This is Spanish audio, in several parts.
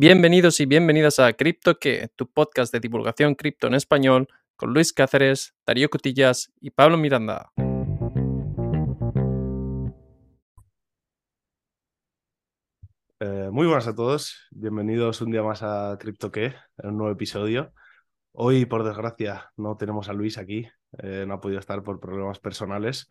Bienvenidos y bienvenidas a Cripto que, tu podcast de divulgación cripto en español, con Luis Cáceres, Darío Cotillas y Pablo Miranda. Eh, muy buenas a todos, bienvenidos un día más a Cripto que, en un nuevo episodio. Hoy, por desgracia, no tenemos a Luis aquí, eh, no ha podido estar por problemas personales,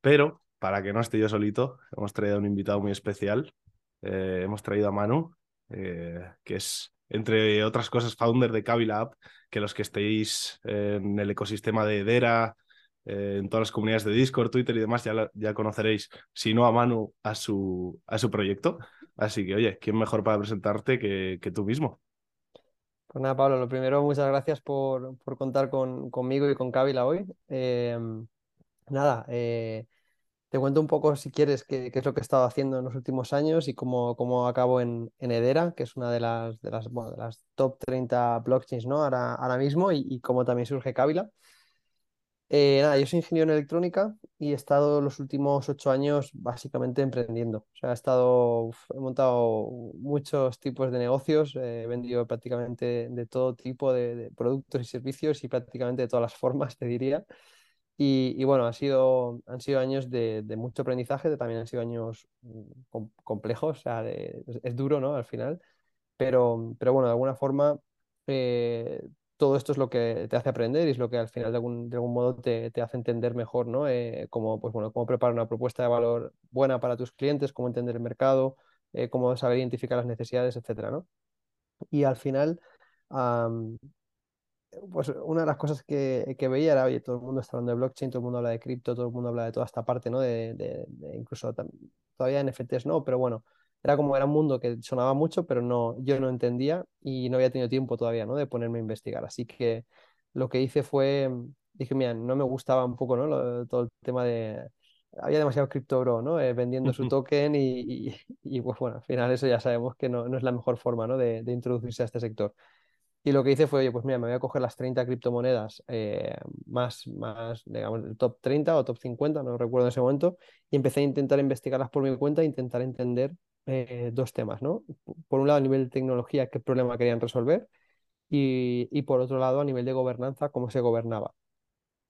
pero para que no esté yo solito, hemos traído a un invitado muy especial. Eh, hemos traído a Manu, eh, que es, entre otras cosas, founder de Kabila App, que los que estéis en el ecosistema de Edera, eh, en todas las comunidades de Discord, Twitter y demás, ya, ya conoceréis, si no a Manu, a su, a su proyecto. Así que, oye, ¿quién mejor para presentarte que, que tú mismo? Pues nada, Pablo, lo primero, muchas gracias por, por contar con, conmigo y con Kabila hoy. Eh, nada, eh, te cuento un poco, si quieres, qué, qué, es lo que he estado haciendo en los últimos años y cómo, cómo acabo en, en Edera, que es una de las, de las, bueno, de las top 30 blockchains ¿no? ahora, ahora mismo, y, y cómo también surge Kabila. Eh, nada, yo soy ingeniero en electrónica y he estado los últimos ocho años básicamente emprendiendo. O sea, he estado, he montado muchos tipos de negocios, eh, he vendido prácticamente de todo tipo de, de, productos y servicios y prácticamente de todas las formas, te diría. Y, bueno, ha sido, han sido años de, de, mucho aprendizaje, también han sido años mm, com complejos, de, es, duro, ¿no? Al final, pero, pero bueno, de alguna forma, eh, todo esto es lo que te hace aprender y es lo que al final de algún, de algún modo te, te, hace entender mejor, ¿no? Eh, cómo, pues bueno, cómo preparar una propuesta de valor buena para tus clientes, cómo entender el mercado, eh, cómo saber identificar las necesidades, etcétera, ¿no? Y al final, pues una de las cosas que, que, veía era, oye, todo el mundo está hablando de blockchain, todo el mundo habla de cripto, todo el mundo habla de toda esta parte, ¿no? De, de, de incluso todavía NFTs no, pero bueno, era como era un mundo que sonaba mucho, pero no, yo no entendía y no había tenido tiempo todavía, ¿no? De ponerme a investigar. Así que lo que hice fue, dije, mira, no me gustaba un poco, ¿no? Lo, todo el tema de, había demasiado cripto bro, ¿no? Eh, vendiendo su token y, y, y, pues bueno, al final eso ya sabemos que no, no es la mejor forma, ¿no? De, de introducirse a este sector. Y lo que hice fue, oye, pues mira, me voy a coger las 30 criptomonedas eh, más, más, digamos, el top 30 o top 50, no recuerdo en ese momento, y empecé a intentar investigarlas por mi cuenta e intentar entender eh, dos temas, ¿no? Por un lado, a nivel de tecnología, qué problema querían resolver, y, y por otro lado, a nivel de gobernanza, cómo se gobernaba.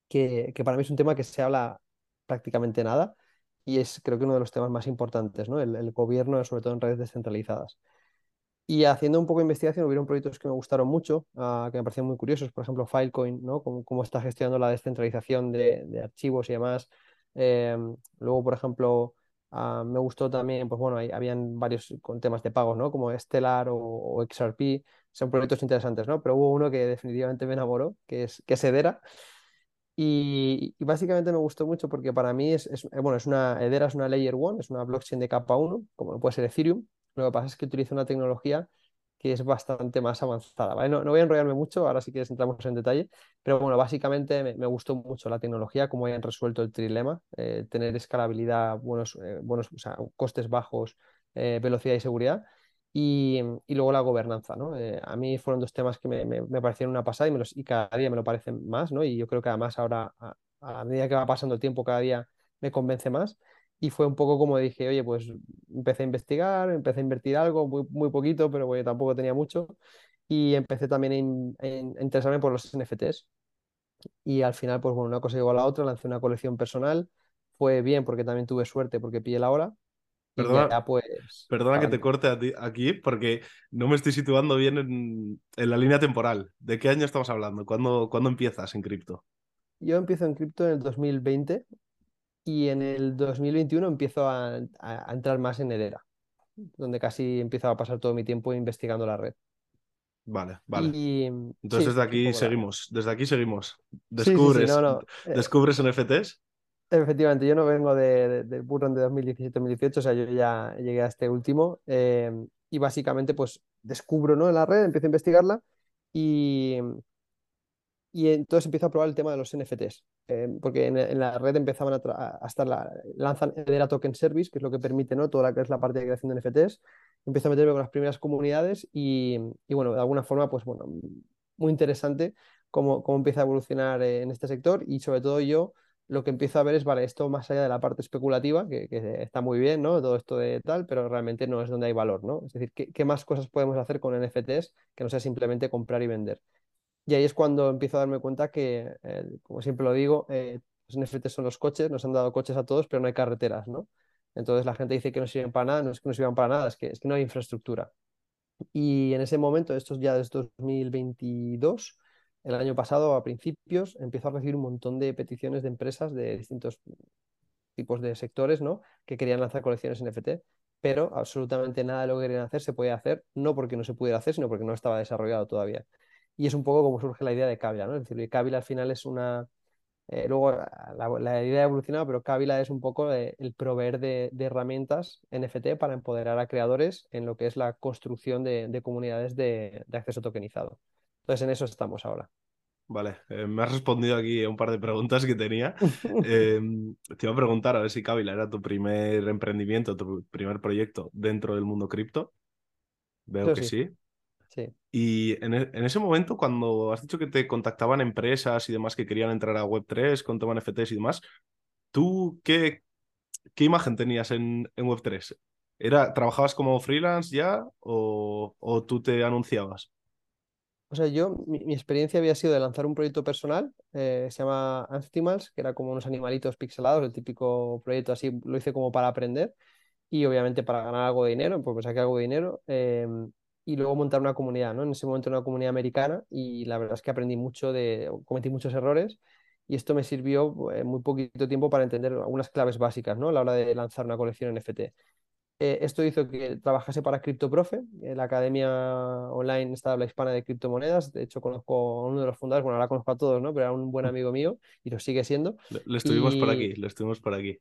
Que, que, para mí es un tema que se habla prácticamente nada, y es creo que uno de los temas más importantes, ¿no? El, el gobierno, sobre todo en redes descentralizadas. Y haciendo un poco de investigación, hubieron proyectos que me gustaron mucho, uh, que me parecían muy curiosos, por ejemplo, Filecoin, ¿no? Cómo, cómo está gestionando la descentralización de, de archivos y demás. Eh, luego, por ejemplo, uh, me gustó también, pues bueno, hay, habían varios con temas de pagos, ¿no? Como Stellar o, o, XRP, son proyectos interesantes, ¿no? Pero hubo uno que definitivamente me enamoró, que es, que es. Y, básicamente me gustó mucho porque para mí es, es, bueno, es una, Edera es una Layer 1, es una blockchain de capa 1, como puede ser Ethereum, lo que pasa es que utiliza una tecnología que es bastante más avanzada. No, no, voy a enrollarme mucho, ahora sí que entramos en detalle, pero bueno, básicamente me, gustó mucho la tecnología, cómo hayan resuelto el trilema, eh, tener escalabilidad, buenos, eh, buenos costes bajos, eh, velocidad y seguridad. Y, y, luego la gobernanza, ¿no? A mí fueron dos temas que me, me, me parecieron una pasada y, me los, y, cada día me lo parecen más, ¿no? Y yo creo que además ahora, a, a medida que va pasando el tiempo, cada día me convence más y fue un poco como dije, oye, pues empecé a investigar, empecé a invertir algo, muy, muy poquito, pero bueno, tampoco tenía mucho, y empecé también a, in, a, interesarme por los NFTs. Y al final, pues bueno, una cosa llegó a la otra, lancé una colección personal, fue bien porque también tuve suerte porque pillé la hora. Perdona, ya, pues, perdona que te corte a ti, aquí porque no me estoy situando bien en, en, la línea temporal. ¿De qué año estamos hablando? ¿Cuándo, ¿cuándo empiezas en cripto? Yo empiezo en cripto en el 2020, y en el 2021 empiezo a, a, a, entrar más en Edera, donde casi empiezo a pasar todo mi tiempo investigando la red. Vale, vale. Y, Entonces sí, desde aquí seguimos, desde aquí seguimos. ¿Descubres, sí, sí, no, no. ¿descubres NFTs? Efectivamente, yo no vengo del de, de Burron de 2017-2018, o sea, yo ya llegué a este último eh, y básicamente pues descubro ¿no? la red, empiezo a investigarla y, y entonces empiezo a probar el tema de los NFTs, eh, porque en, en, la red empezaban a, a estar la, lanzan Edera Token Service, que es lo que permite ¿no? toda la que es la parte de creación de NFTs. Empiezo a meterme con las primeras comunidades y, y bueno, de alguna forma, pues bueno, muy interesante cómo, cómo empieza a evolucionar en este sector y sobre todo yo lo que empiezo a ver es, vale, esto más allá de la parte especulativa, que, está muy bien, ¿no? Todo esto de tal, pero realmente no es donde hay valor, ¿no? Es decir, ¿qué, más cosas podemos hacer con NFTs que no sea simplemente comprar y vender? Y ahí es cuando empiezo a darme cuenta que, eh, como siempre lo digo, eh, los NFTs son los coches, nos han dado coches a todos, pero no hay carreteras, ¿no? Entonces la gente dice que no sirven para nada, no es que no sirvan para nada, es que, es que no hay infraestructura. Y en ese momento, esto es ya desde 2022, el año pasado, a principios, empezó a recibir un montón de peticiones de empresas de distintos tipos de sectores, ¿no? Que querían lanzar colecciones NFT, pero absolutamente nada de lo que querían hacer se podía hacer, no porque no se pudiera hacer, sino porque no estaba desarrollado todavía. Y es un poco como surge la idea de Kabila, ¿no? Es decir, Kabila al final es una... Eh, luego la, idea ha evolucionado, pero Kabila es un poco eh, el proveer de, herramientas NFT para empoderar a creadores en lo que es la construcción de, comunidades de acceso tokenizado. Entonces en eso estamos ahora. Vale, eh, me has respondido aquí a un par de preguntas que tenía. Em, te iba a preguntar a ver si Kabila era tu primer emprendimiento, tu primer proyecto dentro del mundo cripto. Veo que sí. sí. Y en, e, en, ese momento, cuando has dicho que te contactaban empresas y demás que querían entrar a Web3 con tema NFTs y demás, ¿tú qué, qué imagen tenías en, en Web3? ¿Era, ¿Trabajabas como freelance ya o, o tú te anunciabas? O sea, yo, mi, experiencia había sido de lanzar un proyecto personal, eh, se llama Anstimals, que era como unos animalitos pixelados, el típico proyecto así, lo hice como para aprender y obviamente para ganar algo de dinero, pues saqué algo de dinero em, y luego montar una comunidad, ¿no? En ese momento una comunidad americana y la verdad es que aprendí mucho de, cometí muchos errores y esto me sirvió en eh, muy poquito tiempo para entender algunas claves básicas, ¿no? A la hora de lanzar una colección NFT. Eh, esto hizo que trabajase para CryptoProfe, la academia online esta habla hispana de criptomonedas. De hecho, conozco a uno de los fundadores, bueno, ahora conozco a todos, ¿no? Pero era un buen amigo mío y lo sigue siendo. Lo, estuvimos por aquí, lo estuvimos por aquí.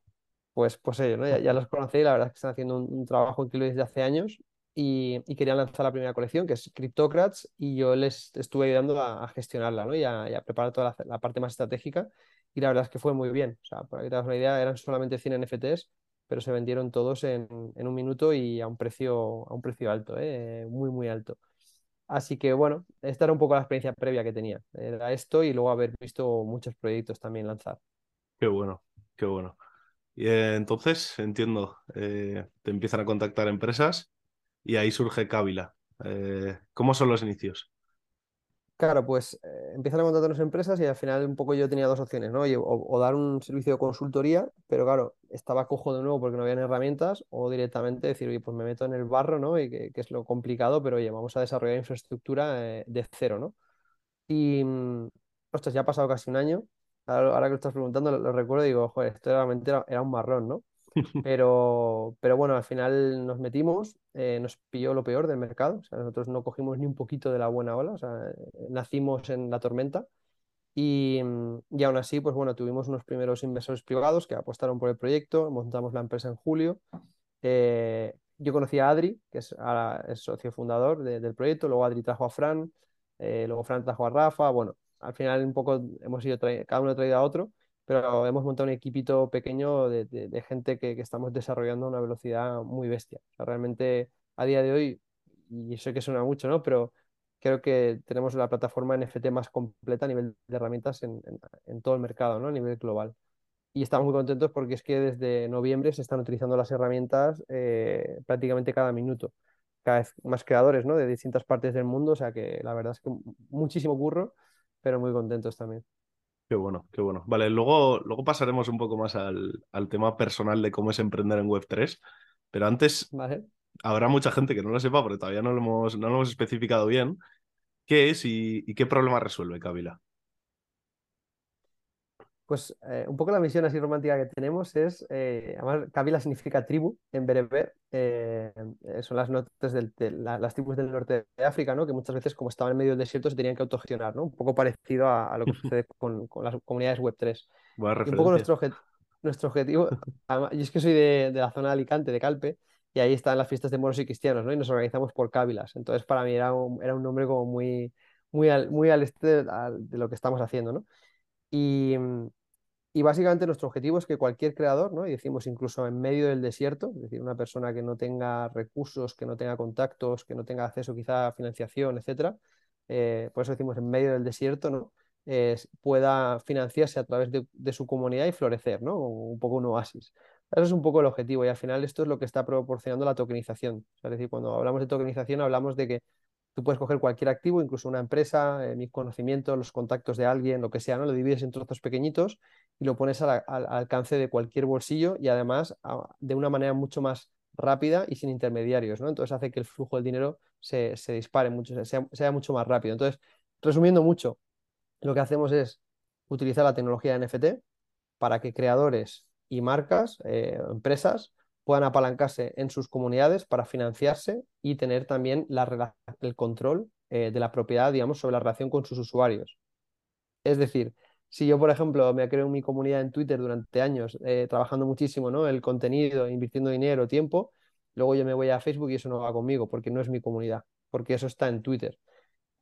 Pues, pues ellos, ¿no? Ya, los conocí, la verdad es que están haciendo un, trabajo increíble desde hace años y, querían lanzar la primera colección, que es Cryptocrats, y yo les estuve ayudando a, gestionarla, ¿no? Y a, preparar toda la, parte más estratégica. Y la verdad es que fue muy bien. O sea, para que te hagas una idea, eran solamente 100 NFTs pero se vendieron todos en, un minuto y a un precio, a un precio alto, ¿eh? muy, muy alto. Así que bueno, esta era un poco la experiencia previa que tenía. Era esto y luego haber visto muchos proyectos también lanzar. Qué bueno, qué bueno. Y eh, entonces, entiendo, eh, te empiezan a contactar empresas y ahí surge Kabila. ¿Cómo son los inicios? Claro, pues eh, empiezan a contratar las empresas y al final un poco yo tenía dos opciones, ¿no? O, dar un servicio de consultoría, pero claro, estaba cojo de nuevo porque no habían herramientas, o directamente decir, oye, pues me meto en el barro, ¿no? Y que, es lo complicado, pero oye, vamos a desarrollar infraestructura eh, de cero, ¿no? Y, mm, ostras, ya ha pasado casi un año. Ahora, que lo estás preguntando, lo, recuerdo y digo, joder, esto realmente era un marrón, ¿no? Pero, pero bueno, al final nos metimos, eh, nos pilló lo peor del mercado, o nosotros no cogimos ni un poquito de la buena ola, sea, nacimos en la tormenta y, y aún así, pues bueno, tuvimos unos primeros inversores privados que apostaron por el proyecto, montamos la empresa en julio. Eh, yo conocí a Adri, que es, socio fundador del proyecto, luego Adri trajo a Fran, eh, luego Fran trajo a Rafa, bueno, al final un poco hemos ido, cada uno ha traído a otro pero hemos montado un equipito pequeño de, gente que, estamos desarrollando a una velocidad muy bestia. realmente a día de hoy, y sé que suena mucho, ¿no? Pero creo que tenemos la plataforma NFT más completa a nivel de herramientas en, todo el mercado, ¿no? A nivel global. Y estamos muy contentos porque es que desde noviembre se están utilizando las herramientas eh, prácticamente cada minuto. Cada vez más creadores, ¿no? De distintas partes del mundo. O sea que la verdad es que muchísimo curro, pero muy contentos también. Qué bueno, qué bueno. Vale, luego, luego pasaremos un poco más al, tema personal de cómo es emprender en Web3, pero antes habrá mucha gente que no lo sepa porque todavía no lo hemos, no lo hemos especificado bien. ¿Qué es y, y qué problema resuelve Kabila? Pues eh, un poco la misión así romántica que tenemos es, eh, además Kabila significa tribu en bereber, eh, son las notas de las tribus del norte de África, ¿no? que muchas veces como estaban en medio del desierto se tenían que autogestionar, ¿no? un poco parecido a, lo que sucede con, las comunidades Web3. un poco nuestro, nuestro objetivo, yo es que soy de, la zona de Alicante, de Calpe, y ahí están las fiestas de moros y cristianos, ¿no? y nos organizamos por Kabilas, entonces para mí era un, era un nombre como muy, muy, al, muy al este de lo que estamos haciendo. ¿no? Y, básicamente nuestro objetivo es que cualquier creador, ¿no? y decimos incluso en medio del desierto, es decir, una persona que no tenga recursos, que no tenga contactos, que no tenga acceso quizá a financiación, etcétera, eh, por eso decimos en medio del desierto, ¿no? pueda financiarse a través de, su comunidad y florecer, ¿no? Un poco un oasis. Eso es un poco el objetivo y al final esto es lo que está proporcionando la tokenización. es decir, cuando hablamos de tokenización hablamos de que tú puedes coger cualquier activo, incluso una empresa, eh, mis conocimientos, los contactos de alguien, lo que sea, ¿no? Lo divides en trozos pequeñitos y lo pones al, alcance de cualquier bolsillo y además de una manera mucho más rápida y sin intermediarios, ¿no? Entonces hace que el flujo del dinero se, dispare mucho, sea, sea, mucho más rápido. Entonces, resumiendo mucho, lo que hacemos es utilizar la tecnología de NFT para que creadores y marcas, eh, empresas, puedan apalancarse en sus comunidades para financiarse y tener también la, el control eh, de la propiedad, digamos, sobre la relación con sus usuarios. Es decir, si yo, por ejemplo, me creo mi comunidad en Twitter durante años, eh, trabajando muchísimo, ¿no? El contenido, invirtiendo dinero, tiempo, luego yo me voy a Facebook y eso no va conmigo porque no es mi comunidad, porque eso está en Twitter.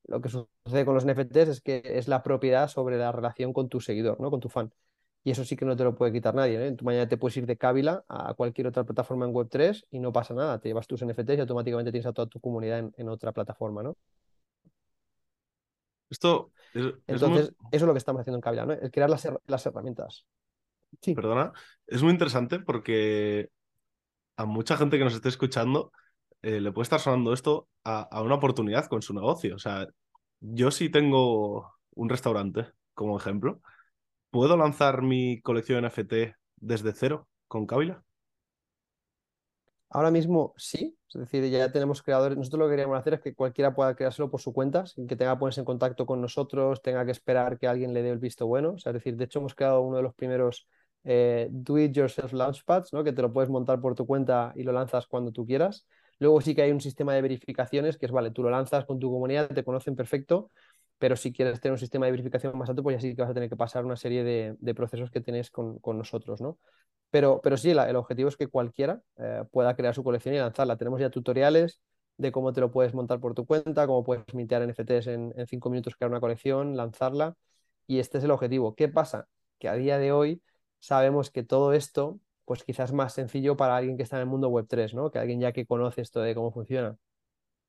Lo que sucede con los NFTs es que es la propiedad sobre la relación con tu seguidor, ¿no? Con tu fan y eso sí que no te lo puede quitar nadie. ¿eh? Tú mañana te puedes ir de Kabila a cualquier otra plataforma en Web3 y no pasa nada. Te llevas tus NFTs y automáticamente tienes a toda tu comunidad en, otra plataforma, ¿no? Esto Entonces, eso es lo que estamos haciendo en Kabila, ¿no? El crear las, herramientas. Sí. Perdona, es muy interesante porque a mucha gente que nos esté escuchando eh, le puede estar sonando esto a, a una oportunidad con su negocio. O sea, yo sí tengo un restaurante, como ejemplo, ¿Puedo lanzar mi colección NFT desde cero con Kabila? Ahora mismo sí, es decir, ya tenemos creadores. Nosotros lo que queríamos hacer es que cualquiera pueda creárselo por su cuenta, sin que tenga que ponerse en contacto con nosotros, tenga que esperar que alguien le dé el visto bueno. es decir, de hecho, hemos creado uno de los primeros eh, do it yourself launchpads, ¿no? que te lo puedes montar por tu cuenta y lo lanzas cuando tú quieras. Luego sí que hay un sistema de verificaciones que es, vale, tú lo lanzas con tu comunidad, te conocen perfecto, pero si quieres tener un sistema de verificación más alto, pues ya sí que vas a tener que pasar una serie de, procesos que tienes con, nosotros, ¿no? Pero, pero sí, el objetivo es que cualquiera eh, pueda crear su colección y lanzarla. Tenemos ya tutoriales de cómo te lo puedes montar por tu cuenta, cómo puedes mintear NFTs en, en cinco minutos, crear una colección, lanzarla, y este es el objetivo. ¿Qué pasa? Que a día de hoy sabemos que todo esto, pues quizás más sencillo para alguien que está en el mundo web 3, ¿no? Que alguien ya que conoce esto de cómo funciona.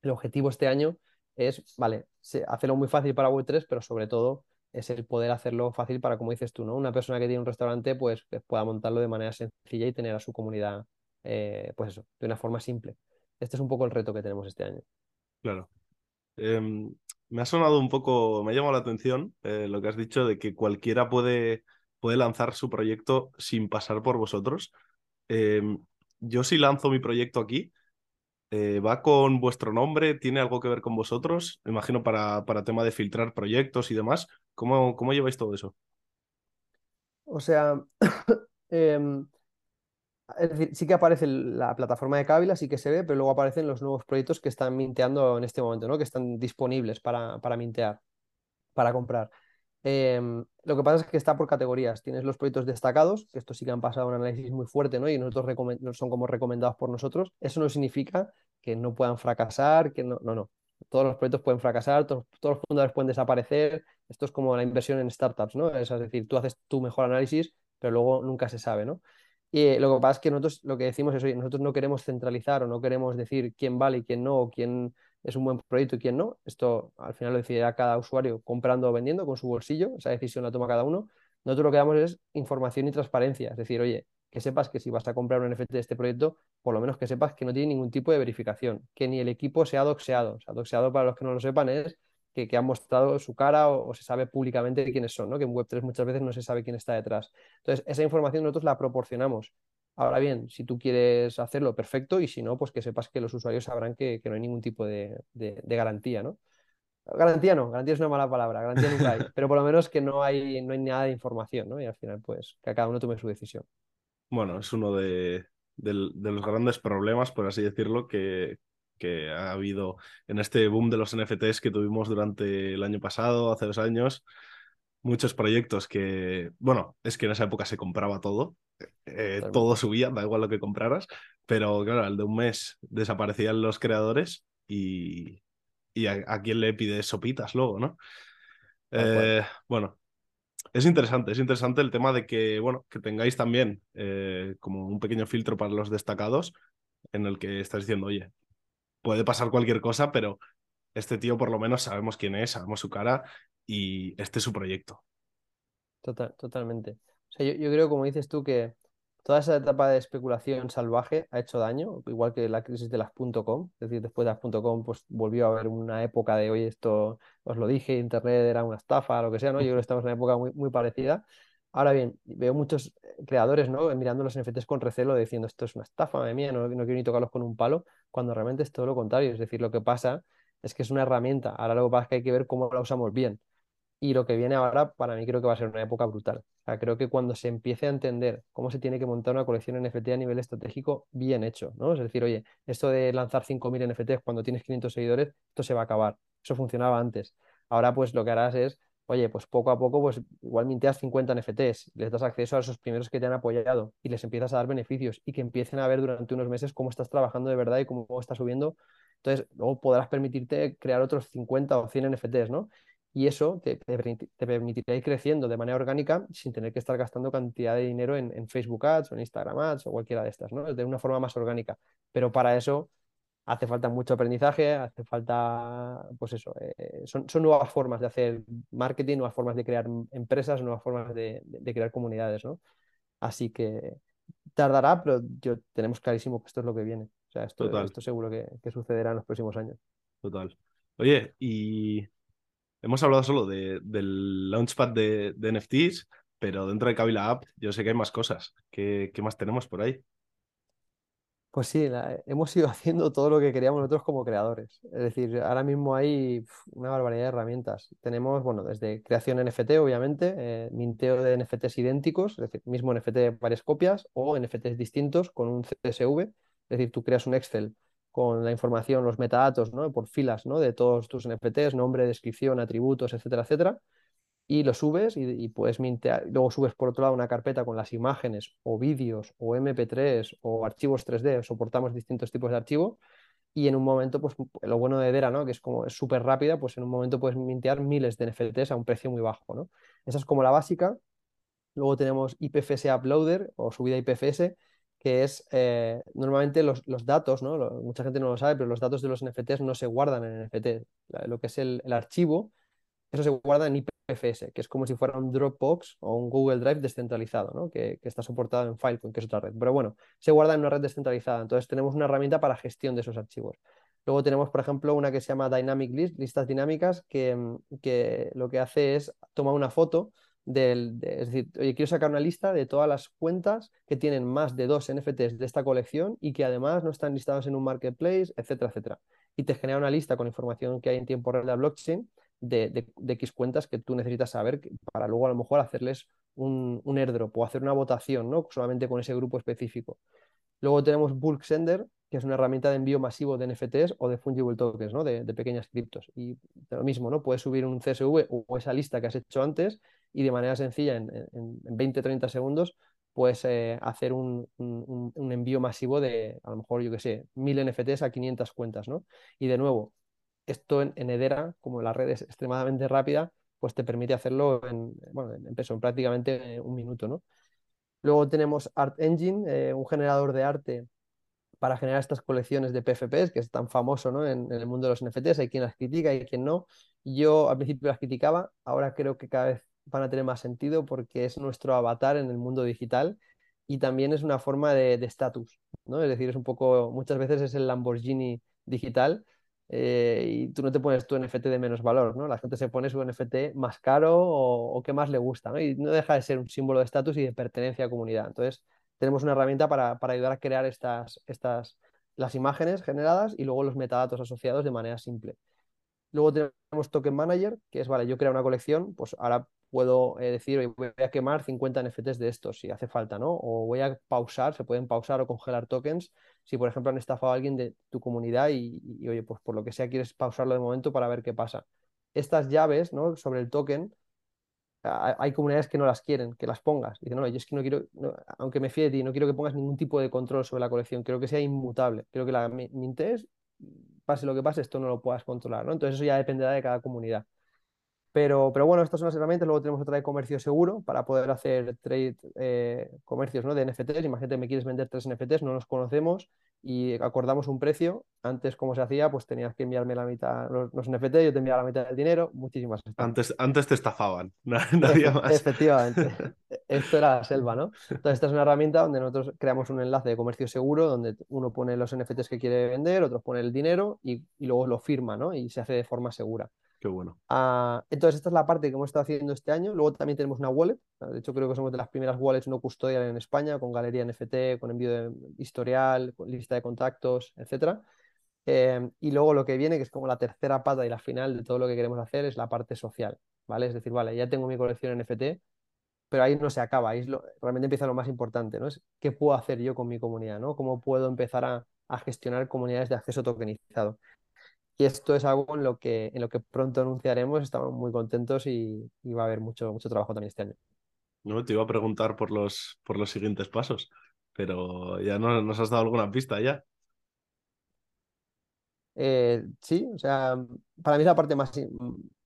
El objetivo este año es, vale, hacerlo muy fácil para Web3, pero sobre todo es el poder hacerlo fácil para, como dices tú, ¿no? Una persona que tiene un restaurante, pues pueda montarlo de manera sencilla y tener a su comunidad, eh, pues eso, de una forma simple. Este es un poco el reto que tenemos este año. Claro. Em, me ha sonado un poco, me ha llamado la atención eh, lo que has dicho de que cualquiera puede, puede lanzar su proyecto sin pasar por vosotros. Em, yo si lanzo mi proyecto aquí, eh, ¿Va con vuestro nombre? ¿Tiene algo que ver con vosotros? Imagino para, para tema de filtrar proyectos y demás. ¿Cómo, cómo lleváis todo eso? O sea, em, sí que aparece la plataforma de Kabila, sí que se ve, pero luego aparecen los nuevos proyectos que están minteando en este momento, ¿no? Que están disponibles para, para mintear, para comprar. Em, lo que pasa es que está por categorías. Tienes los proyectos destacados, que estos sí que han pasado un análisis muy fuerte, ¿no? Y nosotros son como recomendados por nosotros. Eso no significa que no puedan fracasar, que no, no, no. Todos los proyectos pueden fracasar, todos, los fundadores pueden desaparecer. Esto es como la inversión en startups, ¿no? Es, decir, tú haces tu mejor análisis, pero luego nunca se sabe, ¿no? Y lo que pasa es que nosotros lo que decimos es, oye, nosotros no queremos centralizar o no queremos decir quién vale y quién no, o quién es un buen proyecto y quién no. Esto al final lo decidirá cada usuario comprando o vendiendo con su bolsillo, esa decisión la toma cada uno. Nosotros lo que damos es información y transparencia, es decir, oye, que sepas que si vas a comprar un NFT de este proyecto, por lo menos que sepas que no tiene ningún tipo de verificación, que ni el equipo sea doxeado. O sea, doxeado para los que no lo sepan es que, que han mostrado su cara o, se sabe públicamente quiénes son, ¿no? que en Web3 muchas veces no se sabe quién está detrás. Entonces, esa información nosotros la proporcionamos. Ahora bien, si tú quieres hacerlo, perfecto, y si no, pues que sepas que los usuarios sabrán que, no hay ningún tipo de, garantía, ¿no? Garantía no, garantía es una mala palabra, garantía nunca hay, pero por lo menos que no hay, no hay nada de información, ¿no? Y al final, pues, que cada uno tome su decisión. Bueno, es uno de, los grandes problemas, por así decirlo, que, que ha habido en este boom de los NFTs que tuvimos durante el año pasado, hace dos años. Muchos proyectos que, bueno, es que en esa época se compraba todo, eh, todo subía, da igual lo que compraras, pero claro, al de un mes desaparecían los creadores y, y a, quién le pide sopitas luego, ¿no? Eh, bueno, es interesante, es interesante el tema de que, bueno, que tengáis también eh, como un pequeño filtro para los destacados en el que estáis diciendo, oye, puede pasar cualquier cosa, pero este tío por lo menos sabemos quién es, sabemos su cara y este es su proyecto. Total, totalmente. O sea, yo, yo creo, como dices tú, que toda esa etapa de especulación salvaje ha hecho daño, igual que la crisis de las .com, es decir, después de las .com pues volvió a haber una época de, oye, esto os lo dije, Internet era una estafa, lo que sea, ¿no? Yo creo que estamos en una época muy, muy parecida. Ahora bien, veo muchos creadores, ¿no? Mirando los NFTs con recelo, diciendo, esto es una estafa, madre mía, no, no quiero ni tocarlos con un palo, cuando realmente es todo lo contrario, es decir, lo que pasa es que es una herramienta, ahora lo que pasa es que hay que ver cómo la usamos bien. Y lo que viene ahora, para mí creo que va a ser una época brutal. Creo que cuando se empiece a entender cómo se tiene que montar una colección NFT a nivel estratégico, bien hecho, ¿no? Es decir, oye, esto de lanzar 5.000 NFTs cuando tienes 500 seguidores, esto se va a acabar. Eso funcionaba antes. Ahora, pues lo que harás es, oye, pues poco a poco, pues igual minteas 50 NFTs, les das acceso a esos primeros que te han apoyado y les empiezas a dar beneficios y que empiecen a ver durante unos meses cómo estás trabajando de verdad y cómo estás subiendo. Entonces, luego podrás permitirte crear otros 50 o 100 NFTs, ¿no? y eso te, permitirá ir creciendo de manera orgánica sin tener que estar gastando cantidad de dinero en, Facebook Ads o en Instagram Ads o cualquiera de estas, ¿no? De una forma más orgánica. Pero para eso hace falta mucho aprendizaje, hace falta, pues eso, eh, son, son, nuevas formas de hacer marketing, nuevas formas de crear empresas, nuevas formas de, de, crear comunidades, ¿no? Así que tardará, pero yo, tenemos clarísimo que esto es lo que viene. O sea, esto, esto seguro que, que sucederá en los próximos años. Total. Oye, y hemos hablado solo de, del launchpad de, de, NFTs, pero dentro de Kabila App yo sé que hay más cosas. ¿Qué, qué más tenemos por ahí? Pues sí, hemos ido haciendo todo lo que queríamos nosotros como creadores. Es decir, ahora mismo hay una barbaridad de herramientas. Tenemos, bueno, desde creación NFT, obviamente, eh, minteo de NFTs idénticos, es decir, mismo NFT varias copias o NFTs distintos con un CSV. Es decir, tú creas un Excel con la información, los metadatos, ¿no? Por filas, ¿no? De todos tus NFTs, nombre, descripción, atributos, etcétera, etcétera. Y lo subes y, puedes mintear. Luego subes por otro lado una carpeta con las imágenes o vídeos o MP3 o archivos 3D. Soportamos distintos tipos de archivos. Y en un momento, pues lo bueno de Dera, ¿no? Que es como es súper rápida, pues en un momento puedes mintear miles de NFTs a un precio muy bajo, ¿no? Esa es como la básica. Luego tenemos IPFS Uploader o subida IPFS, que es eh, normalmente los, los datos, ¿no? mucha gente no lo sabe, pero los datos de los NFTs no se guardan en NFT. Lo que es el, el, archivo, eso se guarda en IPFS, que es como si fuera un Dropbox o un Google Drive descentralizado, ¿no? que, está soportado en Filecoin, que es otra red. Pero bueno, se guarda en una red descentralizada. Entonces tenemos una herramienta para gestión de esos archivos. Luego tenemos, por ejemplo, una que se llama Dynamic List, listas dinámicas, que, que lo que hace es tomar una foto del, es decir, oye, quiero sacar una lista de todas las cuentas que tienen más de dos NFTs de esta colección y que además no están listados en un marketplace, etcétera, etcétera. Y te genera una lista con información que hay en tiempo real de blockchain de, X cuentas que tú necesitas saber para luego a lo mejor hacerles un, un airdrop o hacer una votación, ¿no? Solamente con ese grupo específico. Luego tenemos Bulk Sender, que es una herramienta de envío masivo de NFTs o de fungible tokens, ¿no? de, pequeñas criptos. Y lo mismo, ¿no? Puedes subir un CSV o esa lista que has hecho antes y de manera sencilla, en, en, 20-30 segundos, puedes eh, hacer un, un, un, envío masivo de, a lo mejor, yo que sé, 1000 NFTs a 500 cuentas, ¿no? Y de nuevo, esto en, en Edera, como la red es extremadamente rápida, pues te permite hacerlo en, bueno, en, peso, en prácticamente un minuto, ¿no? Luego tenemos Art Engine, eh, un generador de arte para generar estas colecciones de PFPs, que es tan famoso ¿no? en, el mundo de los NFTs. Hay quien las critica y quien no. Yo al principio las criticaba, ahora creo que cada vez van a tener más sentido porque es nuestro avatar en el mundo digital y también es una forma de estatus, ¿no? Es decir, es un poco, muchas veces es el Lamborghini digital eh, y tú no te pones tu NFT de menos valor, ¿no? La gente se pone su NFT más caro o, o que más le gusta, ¿no? Y no deja de ser un símbolo de estatus y de pertenencia a comunidad. Entonces, tenemos una herramienta para, para ayudar a crear estas, estas, las imágenes generadas y luego los metadatos asociados de manera simple. Luego tenemos Token Manager, que es, vale, yo creo una colección, pues ahora puedo eh, decir, voy a quemar 50 NFTs de estos si hace falta, ¿no? O voy a pausar, se pueden pausar o congelar tokens si, por ejemplo, han estafado a alguien de tu comunidad y, y, oye, pues por lo que sea quieres pausarlo de momento para ver qué pasa. Estas llaves, ¿no? Sobre el token hay comunidades que no las quieren, que las pongas. Dicen, no, yo es que no quiero, aunque me fíe de ti, no quiero que pongas ningún tipo de control sobre la colección, quiero que sea inmutable, quiero que la mintes, pase lo que pase, esto no lo puedas controlar, ¿no? Entonces eso ya dependerá de cada comunidad. Pero, pero bueno, estas son las herramientas, luego tenemos otra de comercio seguro para poder hacer trade, eh, comercios ¿no? de NFTs. Imagínate, me quieres vender tres NFTs, no los conocemos y acordamos un precio. Antes, como se hacía, pues tenías que enviarme la mitad, los, los NFT, yo te enviaba la mitad del dinero, muchísimas. Antes, antes te estafaban, na- nadie más. Efectivamente. Esto era la selva, ¿no? Entonces, esta es una herramienta donde nosotros creamos un enlace de comercio seguro, donde uno pone los NFTs que quiere vender, otros pone el dinero y, y luego lo firma, ¿no? Y se hace de forma segura. Qué bueno. Ah, entonces, esta es la parte que hemos estado haciendo este año. Luego también tenemos una wallet. De hecho, creo que somos de las primeras wallets no custodial en España, con galería NFT, con envío de historial, con lista de contactos, etcétera. Eh, y luego lo que viene, que es como la tercera pata y la final de todo lo que queremos hacer, es la parte social, ¿vale? Es decir, vale, ya tengo mi colección NFT, pero ahí no se acaba, ahí realmente empieza lo más importante, ¿no? Es qué puedo hacer yo con mi comunidad, ¿no? ¿Cómo puedo empezar a gestionar comunidades de acceso tokenizado? Y esto es algo en lo que, en lo que pronto anunciaremos, estamos muy contentos y, y va a haber mucho, mucho trabajo también este año. No, te iba a preguntar por los, por los siguientes pasos, pero ya no, nos has dado alguna pista ya. Eh, sí, o sea, para mí es la parte más,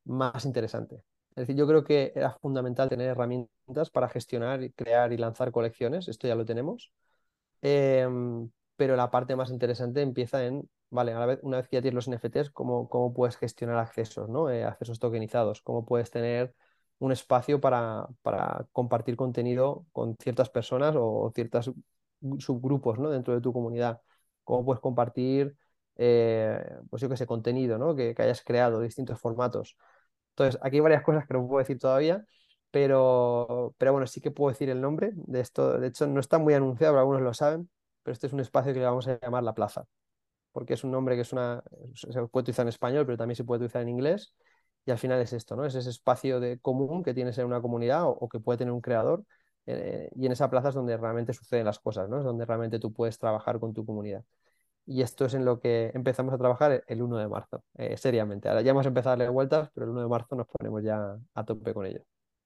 más interesante. Es decir, yo creo que era fundamental tener herramientas para gestionar, crear y lanzar colecciones. Esto ya lo tenemos. Em, pero la parte más interesante empieza en, vale, vez, una vez que ya tienes los NFTs, ¿cómo, cómo puedes gestionar accesos, ¿no? Eh, accesos tokenizados, cómo puedes tener un espacio para, para compartir contenido con ciertas personas o ciertos subgrupos, ¿no? dentro de tu comunidad. Cómo puedes compartir, eh, pues yo qué sé, contenido, ¿no? que, que hayas creado, distintos formatos. Entonces, aquí hay varias cosas que no puedo decir todavía, pero, pero bueno, sí que puedo decir el nombre de esto. De hecho, no está muy anunciado, pero algunos lo saben, pero este es un espacio que le vamos a llamar La Plaza, porque es un nombre que es una, se puede utilizar en español, pero también se puede utilizar en inglés. Y al final es esto, ¿no? Es ese espacio de común que tienes en una comunidad o, o que puede tener un creador. eh, y en esa plaza es donde realmente suceden las cosas, ¿no? Es donde realmente tú puedes trabajar con tu comunidad. Y esto es en lo que empezamos a trabajar el 1 de marzo, eh, seriamente. Ahora ya hemos empezado a darle vueltas, pero el 1 de marzo nos ponemos ya a tope con ello.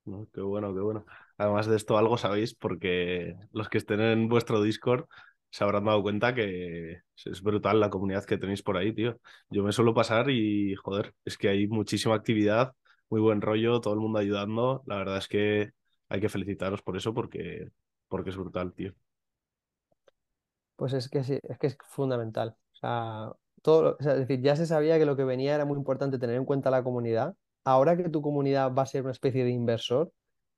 No, Qué bueno, qué bueno. Además de esto algo sabéis porque los que estén en vuestro Discord se habrán dado cuenta que es brutal la comunidad que tenéis por ahí, tío. Yo me suelo pasar y, joder, es que hay muchísima actividad, muy buen rollo, todo el mundo ayudando. La verdad es que hay que felicitaros por eso porque, porque es brutal, tío. Pues es que sí, es que es fundamental. O sea, todo, o sea, es decir, ya se sabía que lo que venía era muy importante tener en cuenta la comunidad. Ahora que tu comunidad va a ser una especie de inversor,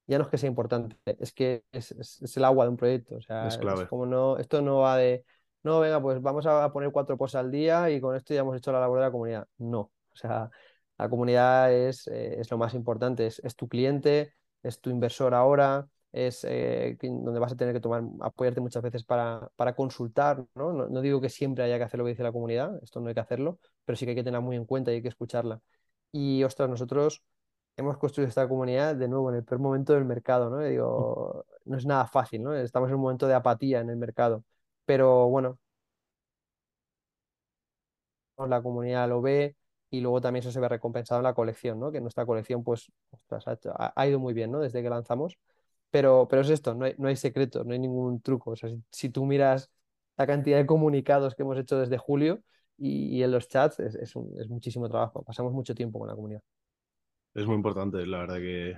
ya no es que sea importante, es que es, es- es el agua de un proyecto. O sea, Es es clave. como no, esto no va de, no, venga, pues vamos a poner cuatro posts al día y con esto ya hemos hecho la labor de la comunidad. No, o sea, la comunidad es, eh, es lo más importante, es, es tu cliente, es tu inversor ahora es eh, donde vas a tener que tomar, apoyarte muchas veces para, para consultar, ¿no? No, no digo que siempre haya que hacer lo que dice la comunidad, esto no hay que hacerlo, pero sí que hay que tenerla muy en cuenta y hay que escucharla. Y ostras, nosotros hemos construido esta comunidad de nuevo en el peor momento del mercado, ¿no? Y digo, no es nada fácil, ¿no? Estamos en un momento de apatía en el mercado, pero bueno, la comunidad lo ve y luego también eso se ve recompensado en la colección, ¿no? Que nuestra colección, pues, ostras, ha, ido muy bien, ¿no? Desde que lanzamos. Pero, pero es esto, no hay, no hay secreto, no hay ningún truco. O sea, si, si tú miras la cantidad de comunicados que hemos hecho desde julio y, y en los chats, es, es un- es muchísimo trabajo. Pasamos mucho tiempo con la comunidad. Es muy importante, la verdad que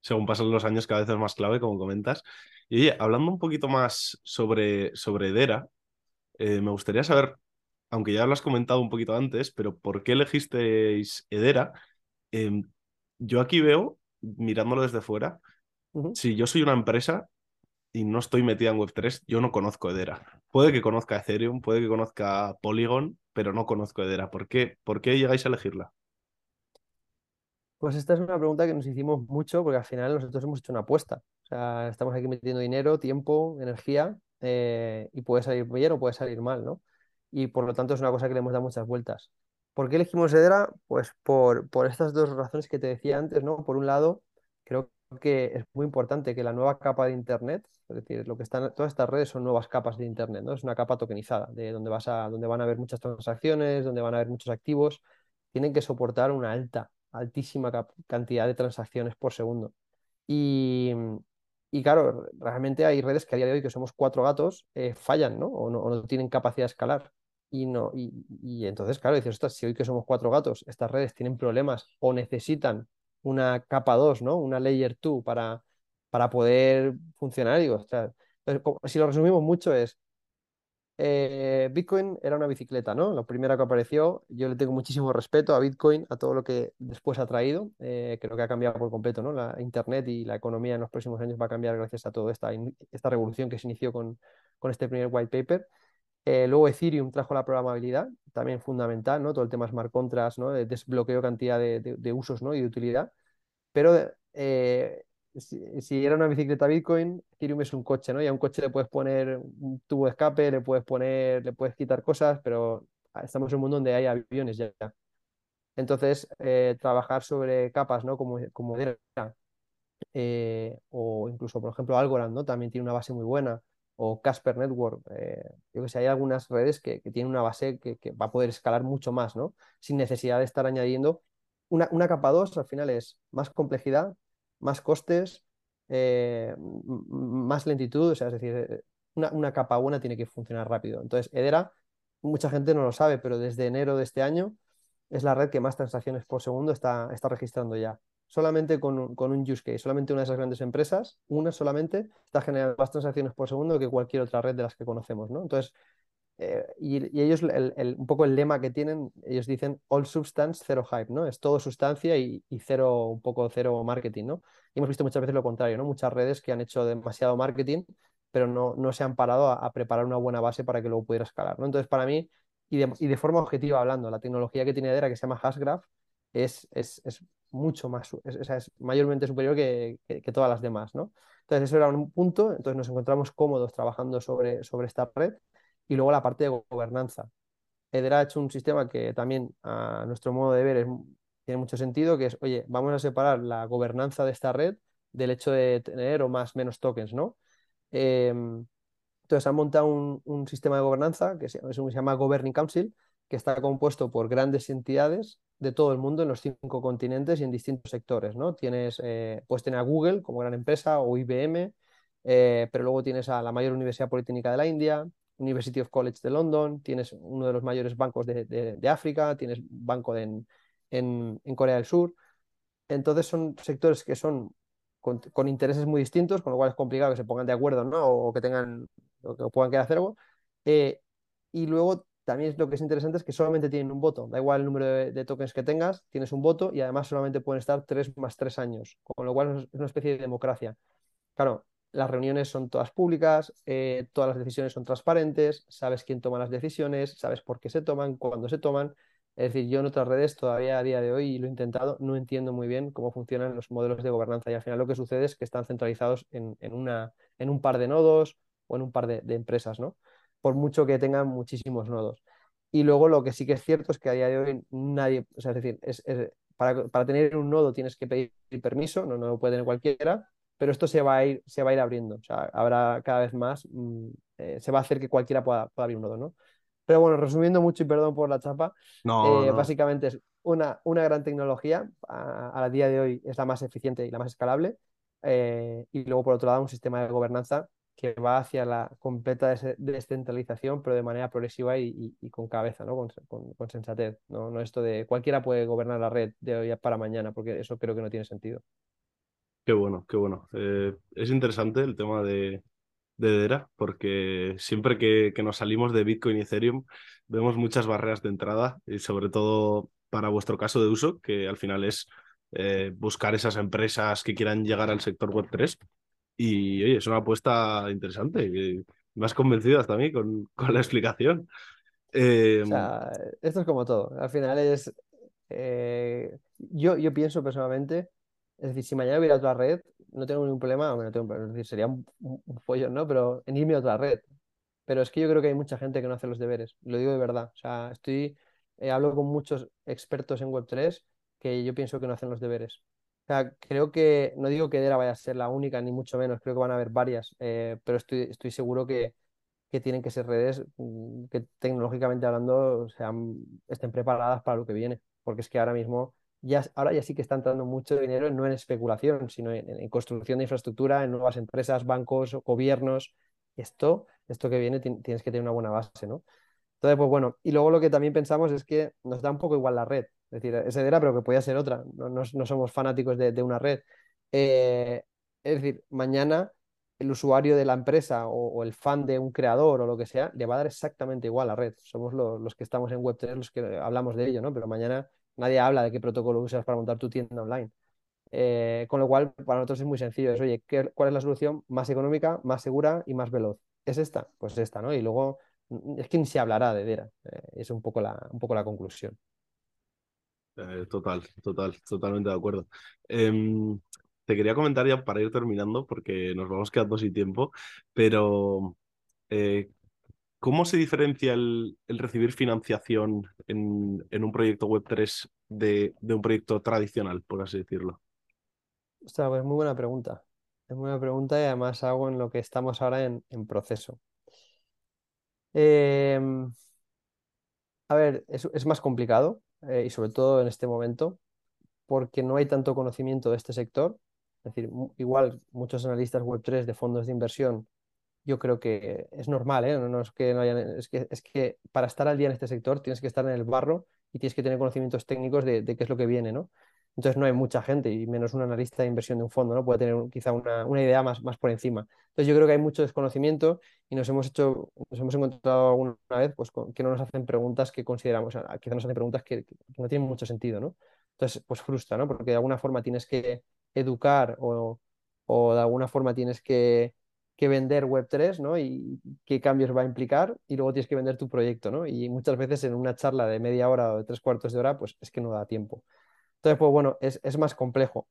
según pasan los años cada vez es más clave, como comentas. Y oye, hablando un poquito más sobre, sobre Edera, eh, me gustaría saber, aunque ya lo has comentado un poquito antes, pero ¿por qué elegisteis Edera? Em, yo aquí veo, mirándolo desde fuera, si yo soy una empresa y no estoy metida en Web3, yo no conozco Edera. Puede que conozca Ethereum, puede que conozca Polygon, pero no conozco Edera. ¿Por qué, ¿Por qué llegáis a elegirla? Pues esta es una pregunta que nos hicimos mucho porque al final nosotros hemos hecho una apuesta. O sea, estamos aquí metiendo dinero, tiempo, energía eh, y puede salir bien o puede salir mal, ¿no? Y por lo tanto es una cosa que le hemos dado muchas vueltas. ¿Por qué elegimos Edera? Pues por, por estas dos razones que te decía antes, ¿no? Por un lado, creo que es muy importante que la nueva capa de Internet, es decir, lo que están, todas estas redes son nuevas capas de Internet, ¿no? Es una capa tokenizada, de donde vas a, donde van a haber muchas transacciones, donde van a haber muchos activos, tienen que soportar una alta, altísima cantidad de transacciones por segundo. Y, y claro, realmente hay redes que a día de hoy, que somos cuatro gatos, eh, fallan, ¿no? O, ¿no? tienen capacidad de escalar. Y, no, y, y entonces, claro, dices, si hoy que somos cuatro gatos, estas redes tienen problemas o necesitan una capa 2, ¿no? Una layer 2 para, para poder funcionar, digo, ostras. Entonces, si lo resumimos mucho es, eh, Bitcoin era una bicicleta, ¿no? La primera que apareció. Yo le tengo muchísimo respeto a Bitcoin, a todo lo que después ha traído. Eh, creo que ha cambiado por completo, ¿no? La Internet y la economía en los próximos años va a cambiar gracias a toda esta, esta revolución que se inició con, con este primer white paper. Eh, luego Ethereum trajo la programabilidad, también fundamental, ¿no? Todo el tema smart contracts, ¿no? De desbloqueo cantidad de, de, usos, ¿no? Y de utilidad. Pero eh, si, era una bicicleta Bitcoin, Ethereum es un coche, ¿no? Y a un coche le puedes poner un tubo de escape, le puedes poner, le puedes quitar cosas, pero estamos en un mundo donde hay aviones ya. Entonces, eh, trabajar sobre capas, ¿no? Como, como eh, o incluso, por ejemplo, Algorand, ¿no? También tiene una base muy buena, o Casper Network. Eh, yo que sé, hay algunas redes que, tienen una base que, va a poder escalar mucho más, ¿no? Sin necesidad de estar añadiendo. Una, una capa 2 al final es más complejidad, más costes, eh, más lentitud, o sea, es decir, eh, una, capa buena tiene que funcionar rápido. Entonces, Edera, mucha gente no lo sabe, pero desde enero de este año es la red que más transacciones por segundo está, está registrando ya. Solamente con, un use case, solamente una de esas grandes empresas, una solamente, está generando más transacciones por segundo que cualquier otra red de las que conocemos, ¿no? Entonces, eh, y, ellos, un poco el lema que tienen, ellos dicen all substance, zero hype, ¿no? Es todo sustancia y, cero, un poco cero marketing, ¿no? Y hemos visto muchas veces lo contrario, ¿no? Muchas redes que han hecho demasiado marketing, pero no, no se han parado a, preparar una buena base para que luego pudiera escalar, ¿no? Entonces, para mí, y de, forma objetiva hablando, la tecnología que tiene Edera, que se llama Hashgraph, es, es, es mucho más, es, es mayormente superior que, que, todas las demás, ¿no? Entonces, eso era un punto, entonces nos encontramos cómodos trabajando sobre, sobre esta red y luego la parte de gobernanza. Edera ha hecho un sistema que también a nuestro modo de ver tiene mucho sentido, que es, oye, vamos a separar la gobernanza de esta red del hecho de tener o más menos tokens, ¿no? Em, entonces han montado un, sistema de gobernanza que se, se, llama Governing Council, que está compuesto por grandes entidades de todo el mundo en los cinco continentes y en distintos sectores, ¿no? Tienes, eh, puedes tener a Google como gran empresa o IBM, eh, pero luego tienes a la mayor universidad politécnica de la India, University of College de London, tienes uno de los mayores bancos de, África, tienes banco en, Corea del Sur. Entonces son sectores que son con, intereses muy distintos, con lo cual es complicado que se pongan de acuerdo ¿no? o, que tengan o que puedan querer hacer. Eh, y luego también lo que es interesante es que solamente tienen un voto, da igual el número de, tokens que tengas, tienes un voto y además solamente pueden estar tres más tres años, con lo cual es una especie de democracia. Claro, las reuniones son todas públicas, eh, todas las decisiones son transparentes, sabes quién toma las decisiones, sabes por qué se toman, cuándo se toman. Es decir, yo en otras redes todavía a día de hoy, y lo he intentado, no entiendo muy bien cómo funcionan los modelos de gobernanza y al final lo que sucede es que están centralizados en, una, en un par de nodos o en un par de, empresas, ¿no? Por mucho que tengan muchísimos nodos. Y luego lo que sí que es cierto es que a día de hoy nadie, o sea, es decir, es, para, para, tener un nodo tienes que pedir permiso, no, no lo puede tener cualquiera, pero esto se va a ir, se va a ir abriendo. O sea, habrá cada vez más, mm, eh, se va a hacer que cualquiera pueda, abrir un nodo, ¿no? Pero bueno, resumiendo mucho y perdón por la chapa, eh, básicamente es una, una gran tecnología, a, día de hoy es la más eficiente y la más escalable, eh, y luego por otro lado un sistema de gobernanza que va hacia la completa descentralización, pero de manera progresiva y, con cabeza, ¿no? Con, con, sensatez. ¿no? no esto de cualquiera puede gobernar la red de hoy para mañana, porque eso creo que no tiene sentido. Qué bueno, qué bueno. Eh, es interesante el tema de, de Dera, porque siempre que, que, nos salimos de Bitcoin y Ethereum vemos muchas barreras de entrada y sobre todo para vuestro caso de uso, que al final es eh, buscar esas empresas que quieran llegar al sector Web3. Y oye, es una apuesta interesante. Me has convencido hasta a mí con, con la explicación. Em, esto es como todo. Al final es. Eh, yo, yo pienso personalmente es decir, si mañana hubiera otra red, no tengo ningún problema, no tengo, es decir, sería un, un, follón, ¿no? Pero en irme a otra red. Pero es que yo creo que hay mucha gente que no hace los deberes, lo digo de verdad. O sea, estoy, eh, hablo con muchos expertos en Web3 que yo pienso que no hacen los deberes. O sea, creo que, no digo que Dera vaya a ser la única, ni mucho menos, creo que van a haber varias, eh, pero estoy, estoy seguro que, que tienen que ser redes mm, que tecnológicamente hablando sean, estén preparadas para lo que viene, porque es que ahora mismo ahora ya sí que está entrando mucho dinero no en especulación, sino en, construcción de infraestructura, en nuevas empresas, bancos, gobiernos. Esto, esto que viene tienes que tener una buena base, ¿no? Entonces, pues bueno, y luego lo que también pensamos es que nos da un poco igual la red. Es decir, esa era, pero que podía ser otra. No, no, somos fanáticos de, una red. Eh, es decir, mañana el usuario de la empresa o, el fan de un creador o lo que sea, le va a dar exactamente igual la red. Somos los que estamos en Web3 los que hablamos de ello, ¿no? Pero mañana nadie habla de qué protocolo usas para montar tu tienda online. Eh, con lo cual, para nosotros es muy sencillo. Es, oye, ¿cuál es la solución más económica, más segura y más veloz? ¿Es esta? Pues esta, ¿no? Y luego mm, es que ni se hablará de Dera. Eh, es un poco la, un poco la conclusión. Eh, total, total, totalmente de acuerdo. Em, te quería comentar ya para ir terminando, porque nos vamos quedando sin tiempo, pero ¿cómo se diferencia el, recibir financiación en, un proyecto Web3 de, de un proyecto tradicional, por así decirlo? Ostras, pues muy buena pregunta. Es muy buena pregunta y además hago en lo que estamos ahora en, proceso. Em, a ver, es, más complicado eh, y sobre todo en este momento porque no hay tanto conocimiento de este sector. Es decir, igual muchos analistas Web3 de fondos de inversión, yo creo que es normal, ¿eh? no, es que no es que, es que para estar al día en este sector tienes que estar en el barro y tienes que tener conocimientos técnicos de, qué es lo que viene, ¿no? Entonces no hay mucha gente y menos un analista de inversión de un fondo, ¿no? Puede tener quizá una, idea más, más por encima. Entonces yo creo que hay mucho desconocimiento y nos hemos hecho, nos hemos encontrado alguna vez pues, que no nos hacen preguntas que consideramos, quizá nos hacen preguntas que, no tienen mucho sentido, ¿no? Entonces, pues frustra, ¿no? Porque de alguna forma tienes que educar o, de alguna forma tienes que, que vender Web3, ¿no? Y qué cambios va a implicar y luego tienes que vender tu proyecto, ¿no? Y muchas veces en una charla de media hora o de tres cuartos de hora, pues es que no da tiempo. Entonces, pues bueno, es, más complejo.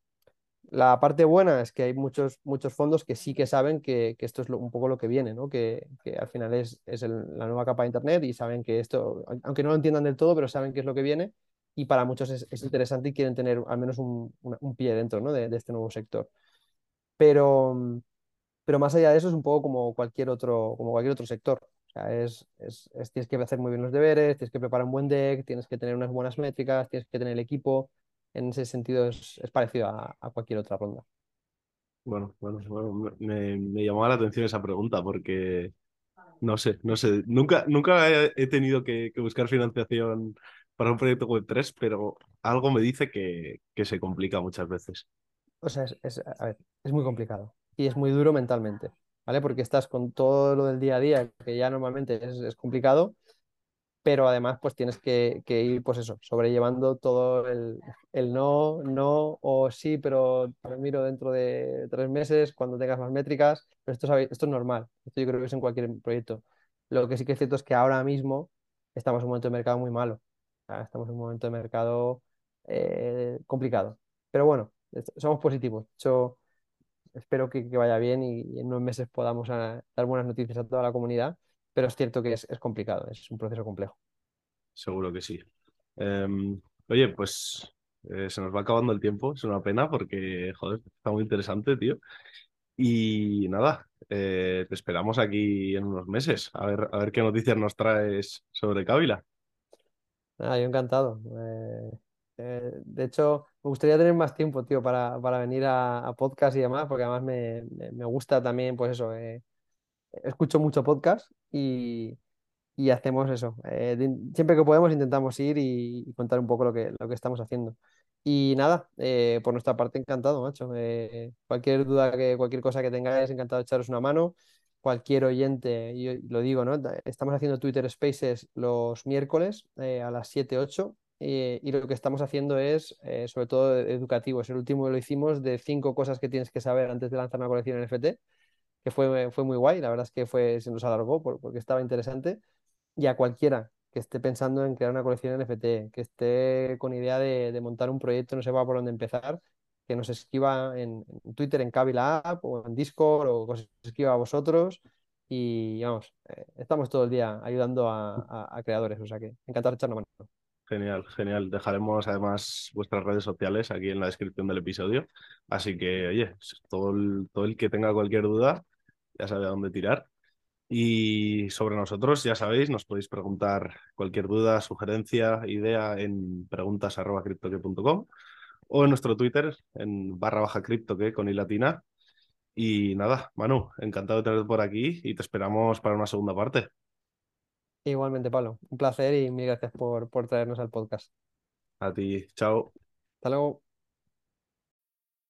La parte buena es que hay muchos, muchos fondos que sí que saben que, esto es un poco lo que viene, ¿no? que, al final es, la nueva capa de Internet y saben que esto, aunque no lo entiendan del todo, pero saben que es lo que viene y para muchos es, interesante y quieren tener al menos un, pie dentro ¿no? de, este nuevo sector. Pero, pero más allá de eso es un poco como cualquier otro, como cualquier otro sector. O sea, es, tienes que hacer muy bien los deberes, tienes que preparar un buen deck, tienes que tener unas buenas métricas, tienes que tener el equipo, en ese sentido es, parecido a, cualquier otra ronda. Bueno, bueno, bueno me, me, llamaba la atención esa pregunta porque no sé, no sé, nunca, nunca he, tenido que, buscar financiación para un proyecto web 3, pero algo me dice que, que se complica muchas veces. O sea, es, a ver, es muy complicado y es muy duro mentalmente, ¿vale? Porque estás con todo lo del día a día, que ya normalmente es, complicado, pero además pues tienes que, ir pues eso, sobrellevando todo el, no, no o sí, pero miro dentro de tres meses cuando tengas más métricas, pero esto es, esto es normal, esto yo creo que es en cualquier proyecto. Lo que sí que es cierto es que ahora mismo estamos en un momento de mercado muy malo, estamos en un momento de mercado eh, complicado, pero bueno, somos positivos, yo espero que, vaya bien y, en unos meses podamos ah, dar buenas noticias a toda la comunidad pero es cierto que es, complicado, es un proceso complejo. Seguro que sí. Em, oye, pues eh, se nos va acabando el tiempo, es una pena porque, joder, está muy interesante, tío. Y nada, eh, te esperamos aquí en unos meses, a ver, a ver qué noticias nos traes sobre Cávila. Ah, yo encantado. Eh, de hecho, me gustaría tener más tiempo, tío, para, venir a, podcast y demás, porque además me, me gusta también, pues eso, escucho mucho podcast y, hacemos eso. Eh, siempre que podemos intentamos ir y, contar un poco lo que, lo que estamos haciendo. Y nada, eh, por nuestra parte encantado, macho. Eh, cualquier duda, que, cualquier cosa que tengáis, encantado de echaros una mano. Cualquier oyente, yo lo digo, ¿no? Estamos haciendo Twitter Spaces los miércoles a las 7, 8 y lo que estamos haciendo es, sobre todo, educativo. Es el último lo hicimos de cinco cosas que tienes que saber antes de lanzar una colección NFT que fue, fue muy guay, la verdad es que fue, se nos alargó porque estaba interesante, y a cualquiera que esté pensando en crear una colección NFT, que esté con idea de, montar un proyecto, no sepa por dónde empezar, que nos escriba en, Twitter, en Kabila App o en Discord o que os escriba a vosotros y vamos, eh, estamos todo el día ayudando a, creadores, o sea que encantado de echar una mano. Genial, genial. Dejaremos además vuestras redes sociales aquí en la descripción del episodio. Así que, oye, todo todo el que tenga cualquier duda, ya sabe a dónde tirar. Y sobre nosotros, ya sabéis, nos podéis preguntar cualquier duda, sugerencia, idea en preguntas.criptoque.com o en nuestro Twitter en barra baja criptoque con i latina. Y nada, Manu, encantado de tenerte por aquí y te esperamos para una segunda parte. Igualmente, Pablo, un placer y mil gracias por, por traernos al podcast. A ti, chao. Hasta luego.